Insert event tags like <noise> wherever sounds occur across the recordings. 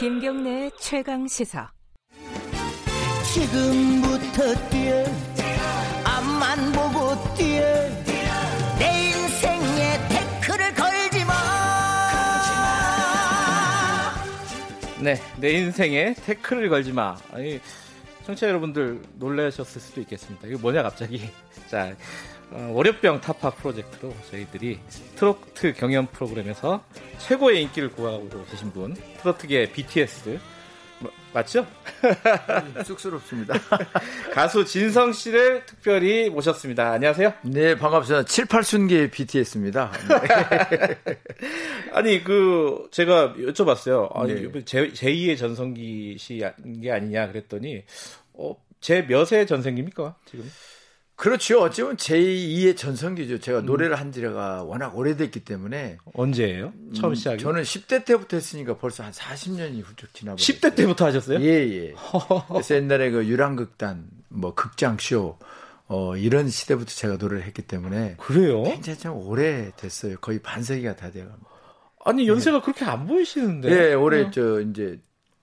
김경래 최강 시사. 지금부터 뛰어 앞만 보고 뛰어 내 인생에 태클을 걸지 마. 네, 내 인생에 태클을 걸지 마. 아니, 청취자 여러분들 놀라셨을 수도 있겠습니다. 이거 뭐냐 갑자기. <laughs> 자, 어, 월요병 타파 프로젝트로 저희들이 트로트 경연 프로그램에서 최고의 인기를 구하고 계신 분, 트로트계 BTS 뭐, 맞죠? 쑥스럽습니다. <laughs> 가수 진성 씨를 특별히 모셨습니다. 안녕하세요. 네, 반갑습니다. 7, 8순기의 BTS입니다. 네. <laughs> 아니, 그, 제가 여쭤봤어요. 아, 네. 제, 제2의 전성기 씨게 아니냐 그랬더니, 어, 제 몇의 전성기입니까, 지금? 그렇죠. 어찌보면 제2의 전성기죠. 제가 노래를 한 지가 워낙 오래됐기 때문에. 언제예요? 처음 음, 시작이? 저는 10대 때부터 했으니까 벌써 한 40년이 훌쩍 지나버렸어요. 10대 때부터 하셨어요? 예, 예. <laughs> 그래서 옛날에 그 유랑극단, 뭐 극장쇼, 어, 이런 시대부터 제가 노래를 했기 때문에. 그래요? 굉장히 좀 오래됐어요. 거의 반세기가 다 돼갑니다. 아니, 연세가 그렇게 안 보이시는데. 예, 올해 어. 저 이제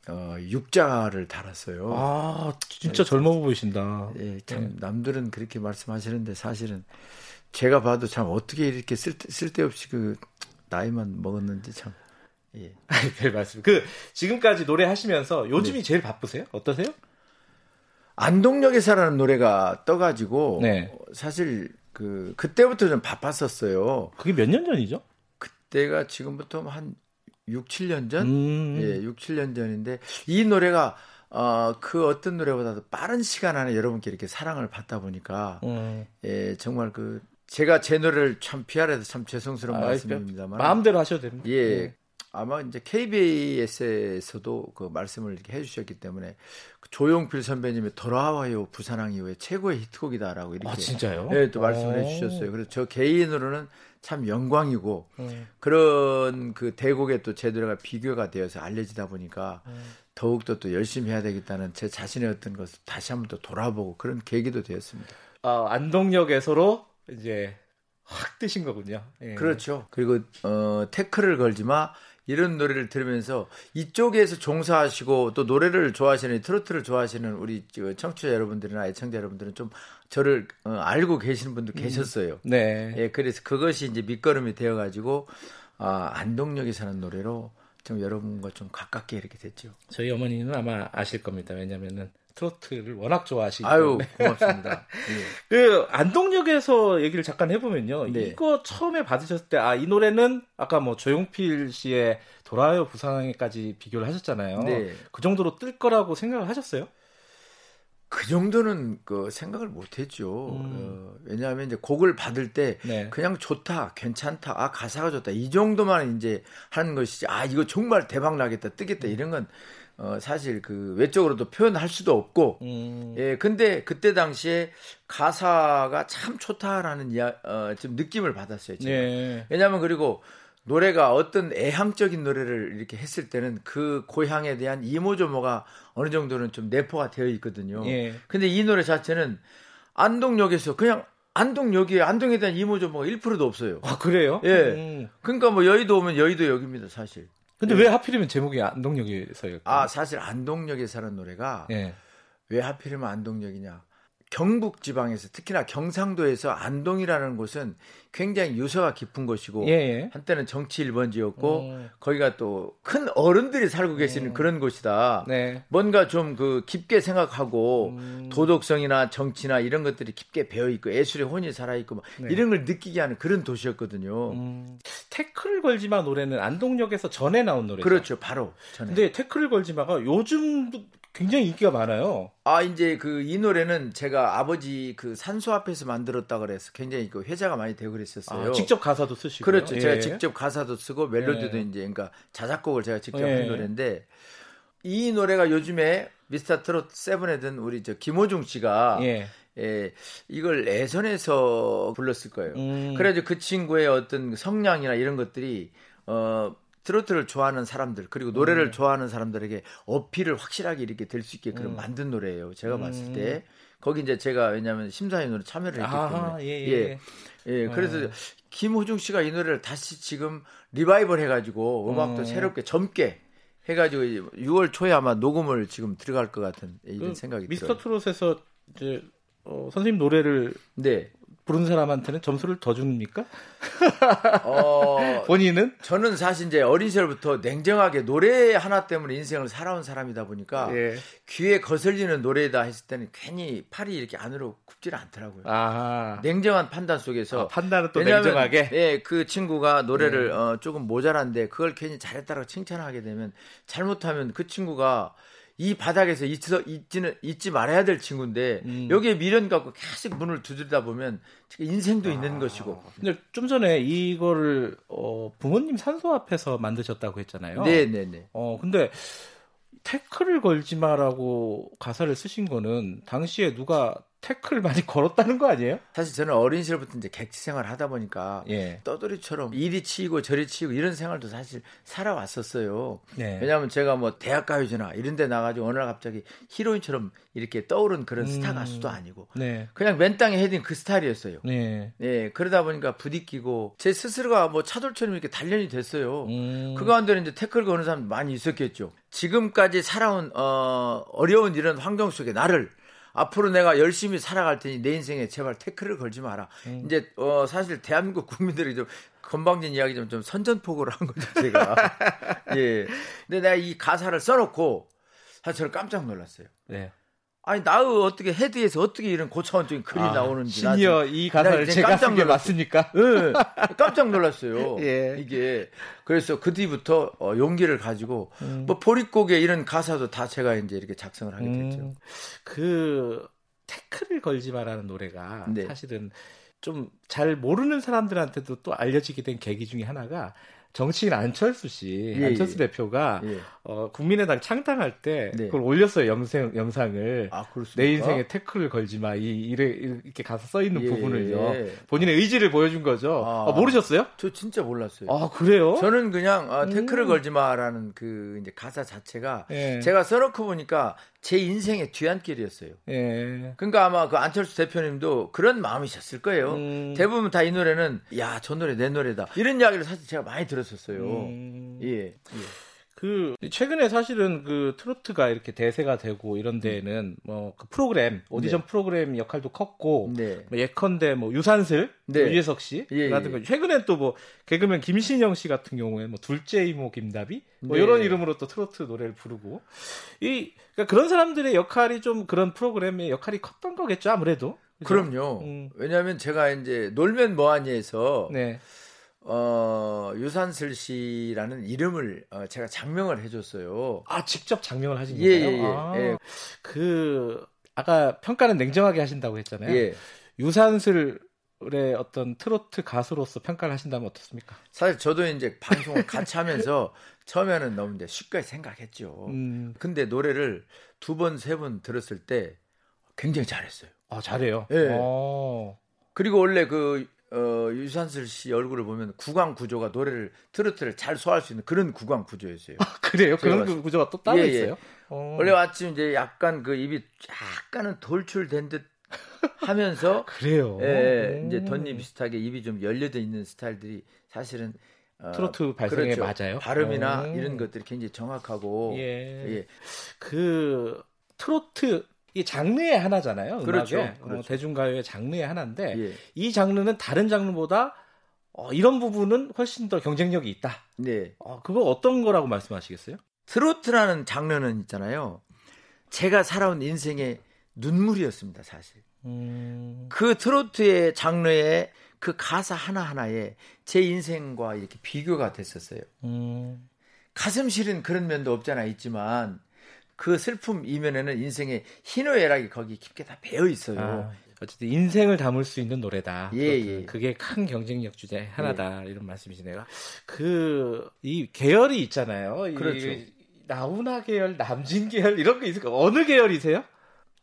어, 육자를 달았어요. 아, 진짜 젊어 보이신다. 예, 참 네. 남들은 그렇게 말씀하시는데 사실은 제가 봐도 참 어떻게 이렇게 쓸데, 쓸데없이 그 나이만 먹었는지 참. 예. 별 <laughs> 말씀. 그, 지금까지 노래 하시면서 요즘이 제일 바쁘세요? 어떠세요? 안동역에서라는 노래가 떠가지고 네. 어, 사실 그 그때부터 좀 바빴었어요. 그게 몇 년 전이죠? 그때가 지금부터 한 6, 7년 전? 음. 예, 6, 7년 전인데 이 노래가 어, 그 어떤 노래보다도 빠른 시간 안에 여러분께 이렇게 사랑을 받다 보니까 음. 예, 정말 그 제가 제 노래를 참 피하려서 참 죄송스러운 아, 말씀입니다만 마음대로 하셔도 됩니다. 예. 네. 아마 이제 KBS에서도 그 말씀을 이렇게 해주셨기 때문에 그 조용필 선배님의 돌아와요 부산항 이후에 최고의 히트곡이다라고 이렇게 아, 진짜요? 예, 또 말씀을 오. 해주셨어요. 그래서 저 개인으로는 참 영광이고 음. 그런 그 대곡에 또 제 노래가 비교가 되어서 알려지다 보니까 음. 더욱더 또 열심히 해야 되겠다는 제 자신의 어떤 것을 다시 한번 또 돌아보고 그런 계기도 되었습니다. 아, 안동역에서로 이제 확 뜨신 거군요. 예. 그렇죠. 그리고 어 태클을 걸지 마 이런 노래를 들으면서 이쪽에서 종사하시고 또 노래를 좋아하시는 트로트를 좋아하시는 우리 저 청취자 여러분들이나 애청자 여러분들은 좀 저를 어, 알고 계시는 분도 계셨어요. 네. 예, 그래서 그것이 이제 밑거름이 되어 가지고 아, 안동역에 사는 노래로 좀 여러분과 좀 가깝게 이렇게 됐죠. 저희 어머니는 아마 아실 겁니다. 왜냐면은 트로트를 워낙 좋아하시기 아유 때문에. 고맙습니다. <laughs> 예. 그 안동역에서 얘기를 잠깐 해보면요. 네. 이거 처음에 받으셨을 때 아 이 노래는 아까 뭐 조용필 씨의 돌아요 부산항에까지 비교를 하셨잖아요. 네. 그 정도로 뜰 거라고 생각을 하셨어요? 그 정도는 그 생각을 못했죠. 어, 왜냐하면 이제 곡을 받을 때 음. 네. 그냥 좋다, 괜찮다, 아 가사가 좋다 이 정도만 이제 하는 것이지. 아 이거 정말 대박 나겠다, 뜨겠다 이런 건 어, 사실 그 외적으로도 표현할 수도 없고. 음. 예, 근데 그때 당시에 가사가 참 좋다라는 이야, 어, 좀 느낌을 받았어요. 제가. 네. 왜냐하면 그리고 노래가 어떤 애향적인 노래를 이렇게 했을 때는 그 고향에 대한 이모저모가 어느 정도는 좀 내포가 되어 있거든요. 예. 근데 이 노래 자체는 안동역에서 그냥 안동역에 안동에 대한 이모저모가 1%도 없어요. 아 그래요? 예. 음. 그러니까 뭐 여의도 오면 여의도 역입니다, 사실. 근데 왜 하필이면 제목이 안동역에서요? 아, 사실 안동역에 사는 노래가 예. 왜 하필이면 안동역이냐? 경북 지방에서 특히나 경상도에서 안동이라는 곳은 굉장히 유서가 깊은 곳이고 예, 예. 한때는 정치 1번지였고 음. 거기가 또 큰 어른들이 살고 계시는 그런 곳이다. 네. 뭔가 좀 그 깊게 생각하고 음. 도덕성이나 정치나 이런 것들이 깊게 배어 있고 예술의 혼이 살아 있고 막 네. 이런 걸 느끼게 하는 그런 도시였거든요. 음, 태클을 걸지마 노래는 안동역에서 전에 나온 노래죠. 그렇죠, 바로 전에. 근데 태클을 걸지마가 요즘도 굉장히 인기가 많아요. 아 이제 그 이 노래는 제가 아버지 그 산소 앞에서 만들었다 그래서 굉장히 그 회자가 많이 되고 그랬었어요. 아, 직접 가사도 쓰시고. 그렇죠. 제가 직접 가사도 쓰고 멜로디도 예. 이제 그러니까 자작곡을 제가 직접 예. 한 노래인데 이 노래가 요즘에 미스터 트롯 세븐에 든 우리 저 김호중 씨가 예. 예, 이걸 예선에서 불렀을 거예요. 음. 그래가지고 그 친구의 어떤 성량이나 이런 것들이 어 트로트를 좋아하는 사람들 그리고 노래를 음. 좋아하는 사람들에게 어필을 확실하게 이렇게 될 수 있게끔 음. 만든 노래예요. 제가 음. 봤을 때 거기 이제 제가 왜냐하면 심사위원으로 참여를 했기 아, 때문에 예, 예. 예, 예, 그래서 어. 김호중 씨가 이 노래를 다시 지금 리바이벌 해가지고 음악도 음. 새롭게 젊게 해가지고 6월 초에 아마 녹음을 지금 들어갈 것 같은 이런 그 생각이 미스터 들어요. 트롯에서 이제 어, 선생님 노래를 네. 부른 사람한테는 점수를 더 줍니까? 어, <laughs> 본인은? 저는 사실 이제 어린 시절부터 냉정하게 노래 하나 때문에 인생을 살아온 사람이다 보니까 예. 귀에 거슬리는 노래다 했을 때는 괜히 팔이 이렇게 안으로 굽질 않더라고요. 아, 냉정한 판단 속에서 아, 판단을 또 왜냐하면, 냉정하게. 예, 그 친구가 노래를 네. 어, 조금 모자란데 그걸 괜히 잘했다고 칭찬하게 되면 잘못하면 그 친구가 이 바닥에서 잊지, 잊지는, 잊지 말아야 될 친구인데 음. 여기에 미련 갖고 계속 문을 두드리다 보면 인생도 아. 있는 것이고 근데 좀 전에 이거를 어, 부모님 산소 앞에서 만드셨다고 했잖아요. 네 네 네 어, 근데 태클을 걸지 마라고 가사를 쓰신 거는 당시에 누가 태클 많이 걸었다는 거 아니에요? 사실 저는 어린 시절부터 이제 객지 생활을 하다 보니까 예. 떠돌이처럼 이리 치이고 저리 치이고 이런 생활도 사실 살아왔었어요. 네. 왜냐하면 제가 뭐 대학가요제나 이런 데 나가지고 어느 날 갑자기 히로인처럼 이렇게 떠오른 그런 음. 스타 가수도 아니고 네. 그냥 맨 땅에 헤딩 그 스타일이었어요. 네. 예, 그러다 보니까 부딪히고 제 스스로가 뭐 차돌처럼 이렇게 단련이 됐어요. 음. 그 가운데는 이제 태클 거는 사람 많이 있었겠죠. 지금까지 살아온 어, 어려운 이런 환경 속에 나를 앞으로 내가 열심히 살아갈 테니 내 인생에 제발 태클을 걸지 마라. 음. 이제 어, 사실 대한민국 국민들이 좀 건방진 이야기 좀, 좀 선전포고를 한 거죠 제가. <laughs> 예. 근데 내가 이 가사를 써놓고 사실 저는 깜짝 놀랐어요. 네. 아니 나의 어떻게 head에서 어떻게 이런 고차원적인 글이 아, 나오는지 나 시니어 이나 가사를 제가 깜짝 쓴게 놀랐어요. 맞습니까? 예, 깜짝 놀랐어요. <laughs> 예. 이게 그래서 그 뒤부터 어, 용기를 가지고 음. 뭐 보릿고개 이런 가사도 다 제가 이제 이렇게 작성을 하게 됐죠. 음, 그 태클을 걸지 마라는 노래가 네. 사실은 좀 잘 모르는 사람들한테도 또 알려지게 된 계기 중에 하나가 정치인 안철수 씨, 예, 안철수 예. 대표가 예. 어, 국민의당 창당할 때 네. 그걸 올렸어요 영상 영상을 아? 내 인생에 태클을 걸지 마. 이 이래 이렇게 가서 써 있는 예. 부분을요. 본인의 의지를 보여준 거죠. 아. 아, 모르셨어요? 저 진짜 몰랐어요. 아 그래요? 저는 그냥 아, 태클을 음. 걸지 마라는 그 이제 가사 자체가 예. 제가 써놓고 보니까 제 인생의 뒤안길이었어요. 예. 그러니까 아마 그 안철수 대표님도 그런 마음이셨을 거예요. 음. 대부분 다 이 노래는 야 저 노래 내 노래다 이런 이야기를 사실 제가 많이 들었었어요. 음. 예. 예. 그 최근에 사실은 그 트로트가 이렇게 대세가 되고 이런 데에는 뭐 그 프로그램 오디션 프로그램 역할도 컸고 네. 뭐 예컨대 뭐 유산슬 네. 유재석 씨라든가 예, 예. 최근엔 또 뭐 개그맨 김신영 씨 같은 경우에 뭐 둘째 이모 김다비 뭐 네. 이런 이름으로 또 트로트 노래를 부르고 이 그러니까 그런 사람들의 역할이 좀 그런 프로그램의 역할이 컸던 거겠죠 아무래도 그죠? 그럼요. 음. 왜냐하면 제가 이제 놀면 뭐하니에서 네 어, 유산슬 씨라는 이름을 어, 제가 장명을 해줬어요. 아 직접 장명을 하신 예, 건가요? 예, 예. 아, 예. 그 아까 평가는 냉정하게 하신다고 했잖아요. 예. 유산슬의 어떤 트로트 가수로서 평가를 하신다면 어떻습니까? 사실 저도 이제 방송을 같이 하면서 <laughs> 처음에는 너무 이제 쉽게 생각했죠. 음, 근데 노래를 두 번, 세 번 들었을 때 굉장히 잘했어요. 아 잘해요. 예. 어. 그리고 원래 그 어, 유산슬 씨 얼굴을 보면 구강 구조가 노래를 트로트를 잘 소화할 수 있는 그런 구강 구조였어요. 그래요? 그런 그 구조가 또 따로 예, 예. 있어요? 어. 원래 아침 이제 약간 그 입이 약간은 돌출된 듯 하면서 <laughs> 그래요. 예, 음. 이제 덧니 비슷하게 입이 좀 열려져 있는 스타일들이 사실은 어, 트로트 발성에 그렇죠. 맞아요. 발음이나 음. 이런 것들이 굉장히 정확하고 예. 예. 그 트로트 이 장르의 하나잖아요. 그렇죠. 음악의. 어, 그렇죠. 대중가요의 장르의 하나인데 예. 이 장르는 다른 장르보다 어, 이런 부분은 훨씬 더 경쟁력이 있다. 네. 어, 그거 어떤 거라고 말씀하시겠어요? 트로트라는 장르는 있잖아요. 제가 살아온 인생의 눈물이었습니다, 사실. 음, 그 트로트의 장르의 그 가사 하나하나에 제 인생과 이렇게 비교가 됐었어요. 음, 가슴 시린 그런 면도 없잖아 있지만 그 슬픔 이면에는 인생의 희노애락이 거기 깊게 다 배어 있어요. 아, 어쨌든 인생을 담을 수 있는 노래다. 예. 예. 그게 큰 경쟁력 주제 하나다. 이런 말씀이시네요. 그 이 계열이 있잖아요. 이 그렇죠. 나훈아 계열, 남진 계열 이런 게 있을까? 어느 계열이세요?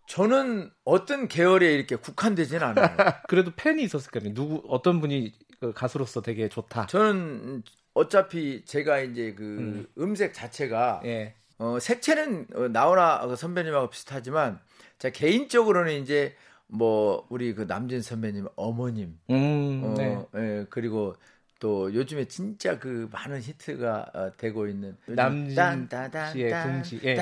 저는 어떤 계열에 이렇게 국한되진 않아요. <laughs> 그래도 팬이 있었을 거아요 누구 어떤 분이 그 가수로서 되게 좋다. 저는 어차피 제가 이제 그 음. 색 자체가 예. 어, 색채는 어, 나훈아 선배님하고 비슷하지만 제가 개인적으로는 이제 뭐 우리 그 남진 선배님 어머님 음, 어, 네. 예, 그리고 또 요즘에 진짜 그 많은 히트가 어, 되고 있는 남진 씨의 딴, 둥지. 예.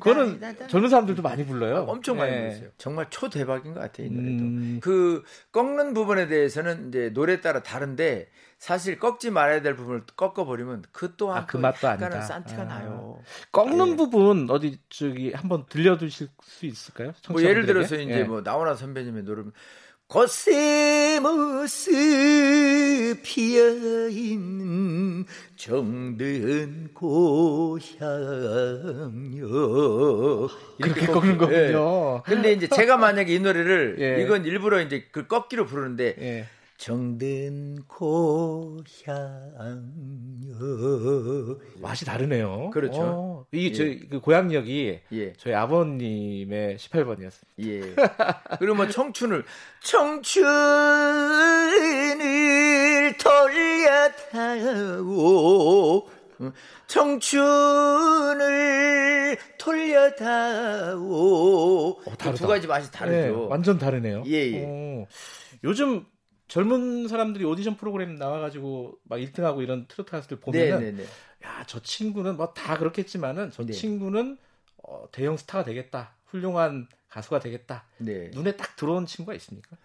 그거는 젊은 사람들도 많이 불러요. 아, 엄청 많이 예. 불렀어요. 정말 초 대박인 것 같아요, 이 노래도. 음. 그 꺾는 부분에 대해서는 이제 노래에 따라 다른데 사실 꺾지 말아야 될 부분을 꺾어 버리면 그 또한 아, 그 맛도 아니다. 산티가 아. 나요. 꺾는 예. 부분 어디 저기 한번 들려주실 수 있을까요? 뭐 예를? 들어서 이제 예. 뭐 나훈아 선배님의 노래 꽃새 모습 피어있는 정든 고향여 그렇게 꺾- 꺾는 예. 거군요. 근데 이제 제가 만약에 이 노래를 <laughs> 예. 이건 일부러 이제 그 꺾기로 부르는데 예. 정든 고향여 맛이 다르네요. 그렇죠. 어, 이게 예. 저희 그 고향역이 예. 저희 아버님의 18번이었어요. 예. <laughs> 그리고 뭐 청춘을 청춘을 돌려다오 청춘을 돌려다오 그 다르다. 두 가지 맛이 다르죠. 네, 완전 다르네요. 예, 예. 어, 요즘 젊은 사람들이 오디션 프로그램 나와가지고 막 1등하고 이런 트로트 가수들 보면은 네네네. 야저 친구는 뭐 다 그렇겠지만은 저 네. 친구는 어, 대형 스타가 되겠다, 훌륭한 가수가 되겠다. 네. 눈에 딱 들어온 친구가 있습니까?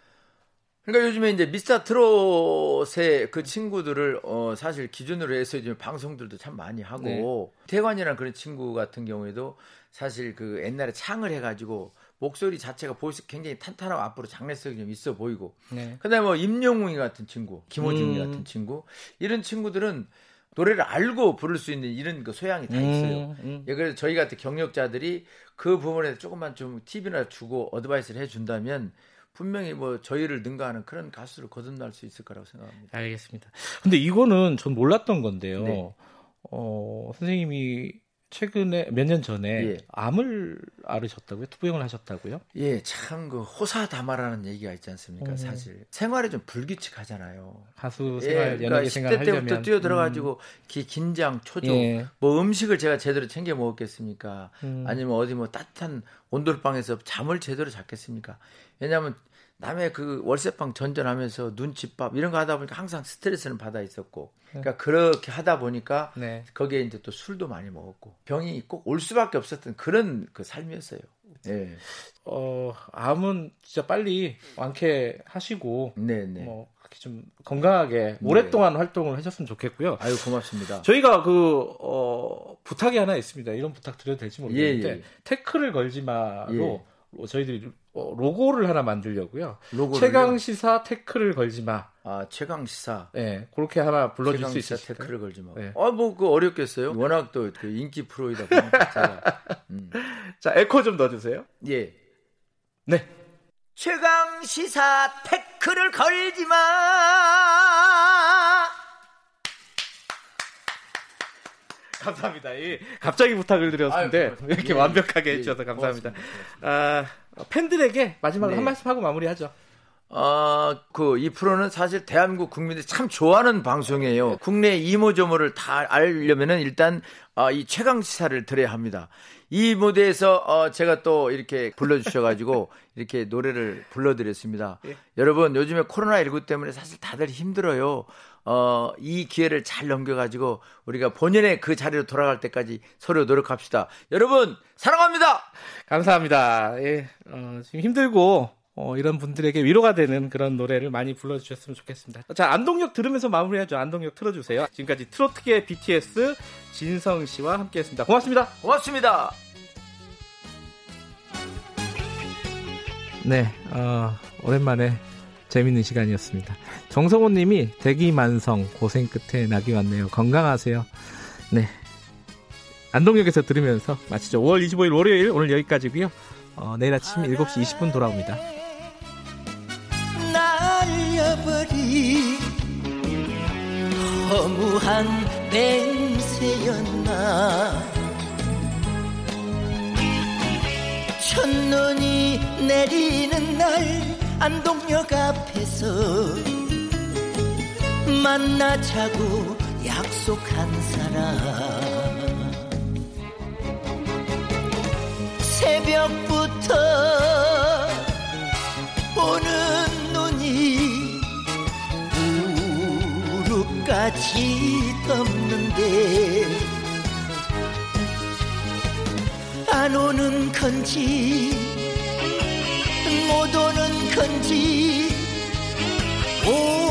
그러니까 요즘에 이제 미스터 트롯의 그 친구들을 어 사실 기준으로 해서 이제 방송들도 참 많이 하고 네. 태관이라는 그런 친구 같은 경우에도 사실 그 옛날에 창을 해가지고 목소리 자체가 voice 굉장히 탄탄하고 앞으로 장래성이 좀 있어 보이고 네. 그다음에 뭐 임영웅이 같은 친구, 김호중이 음. 같은 친구 이런 친구들은 노래를 알고 부를 수 있는 이런 그 소양이 다 있어요. 음, 예, 그래서 저희 같은 경력자들이 그 부분에 조금만 좀 팁이나 주고 advice를 해준다면 분명히 뭐 저희를 능가하는 그런 가수를 거듭날 수 있을 거라고 생각합니다. 알겠습니다. 근데 이거는 전 몰랐던 건데요. 네. 어, 선생님이 최근에 몇 년 전에 예. 암을 앓으셨다고요? 투병을 하셨다고요? 예, 참 그 호사다마라는 얘기가 있지 않습니까? 음. 사실 생활이 좀 불규칙하잖아요. 가수 예, 생활 그러니까 연예계 10대 생활 때부터 하려면 뛰어들어가지고 기- 긴장, 초조, 예. 뭐 음식을 제가 제대로 챙겨 먹었겠습니까? 음. 아니면 어디 뭐 따뜻한 온돌방에서 잠을 제대로 잤겠습니까? 왜냐하면 남의 그 월세방 전전하면서 눈칫밥 이런 거 하다 보니까 항상 스트레스는 받아 있었고, 그러니까 그렇게 하다 보니까 네. 거기에 이제 또 술도 많이 먹었고 병이 꼭 올 수밖에 없었던 그런 그 삶이었어요. 예, 어, 암은 진짜 빨리 완쾌 하시고 네, 네. 뭐 그렇게 좀 건강하게 오랫동안 활동을 하셨으면 좋겠고요. 아유 고맙습니다. 저희가 그 어, 부탁이 하나 있습니다. 이런 부탁 드려도 될지 모르겠는데 예, 예. 태클을 걸지 마로 예. 어, 저희들이 어, 로고를 하나 만들려고요. 로고를요? 최강 시사 태클을 걸지 마. 아 최강 시사. 예, 그렇게 하나 불러줄 수 최강시사 있으실까요? 태클을 걸지 마. 네. 아, 뭐, 그 어렵겠어요? 워낙 또 그 인기 프로이다 보니까 제가. <laughs> 음. 자, 에코 좀 넣어주세요. 예. 네. 최강 시사 태클을 걸지 마. 감사합니다. 이 갑자기 부탁을 드렸는데 아유, 고맙습니다. 이렇게 예, 완벽하게 예, 해주셔서 감사합니다. 고맙습니다. 아, 팬들에게 마지막으로 네. 한 말씀 하고 마무리하죠. 아, 그, 이 프로는 사실 대한민국 국민들이 참 좋아하는 방송이에요. 국내 이모저모를 다 알려면은 일단, 아, 이 최강 시사를 들어야 합니다. 이 무대에서, 어, 제가 또 이렇게 불러주셔가지고, <laughs> 이렇게 노래를 불러드렸습니다. 예. 여러분, 요즘에 코로나19 때문에 사실 다들 힘들어요. 어, 이 기회를 잘 넘겨가지고, 우리가 본연의 그 자리로 돌아갈 때까지 서로 노력합시다. 여러분, 사랑합니다! 감사합니다. 예, 어, 지금 힘들고 어, 이런 분들에게 위로가 되는 그런 노래를 많이 불러주셨으면 좋겠습니다. 자, 안동역 들으면서 마무리하죠. 안동역 틀어주세요. 지금까지 트로트계 BTS 진성 씨와 함께 했습니다. 고맙습니다. 고맙습니다! 네, 어, 오랜만에 재밌는 시간이었습니다. 정성호 님이 대기만성 고생 끝에 낙이 왔네요. 건강하세요. 네. 안동역에서 들으면서 마치죠. 5월 25일 월요일 오늘 여기까지고요. 어, 내일 아침 7시 20분 돌아옵니다. 날려버린 허무한 맹세였나 첫눈이 내리는 날 안동역 앞에서 만나자고 약속한 사람. 새벽부터 오는 눈이 같이 덮는데 안 오는 건지 못 오는 건지 오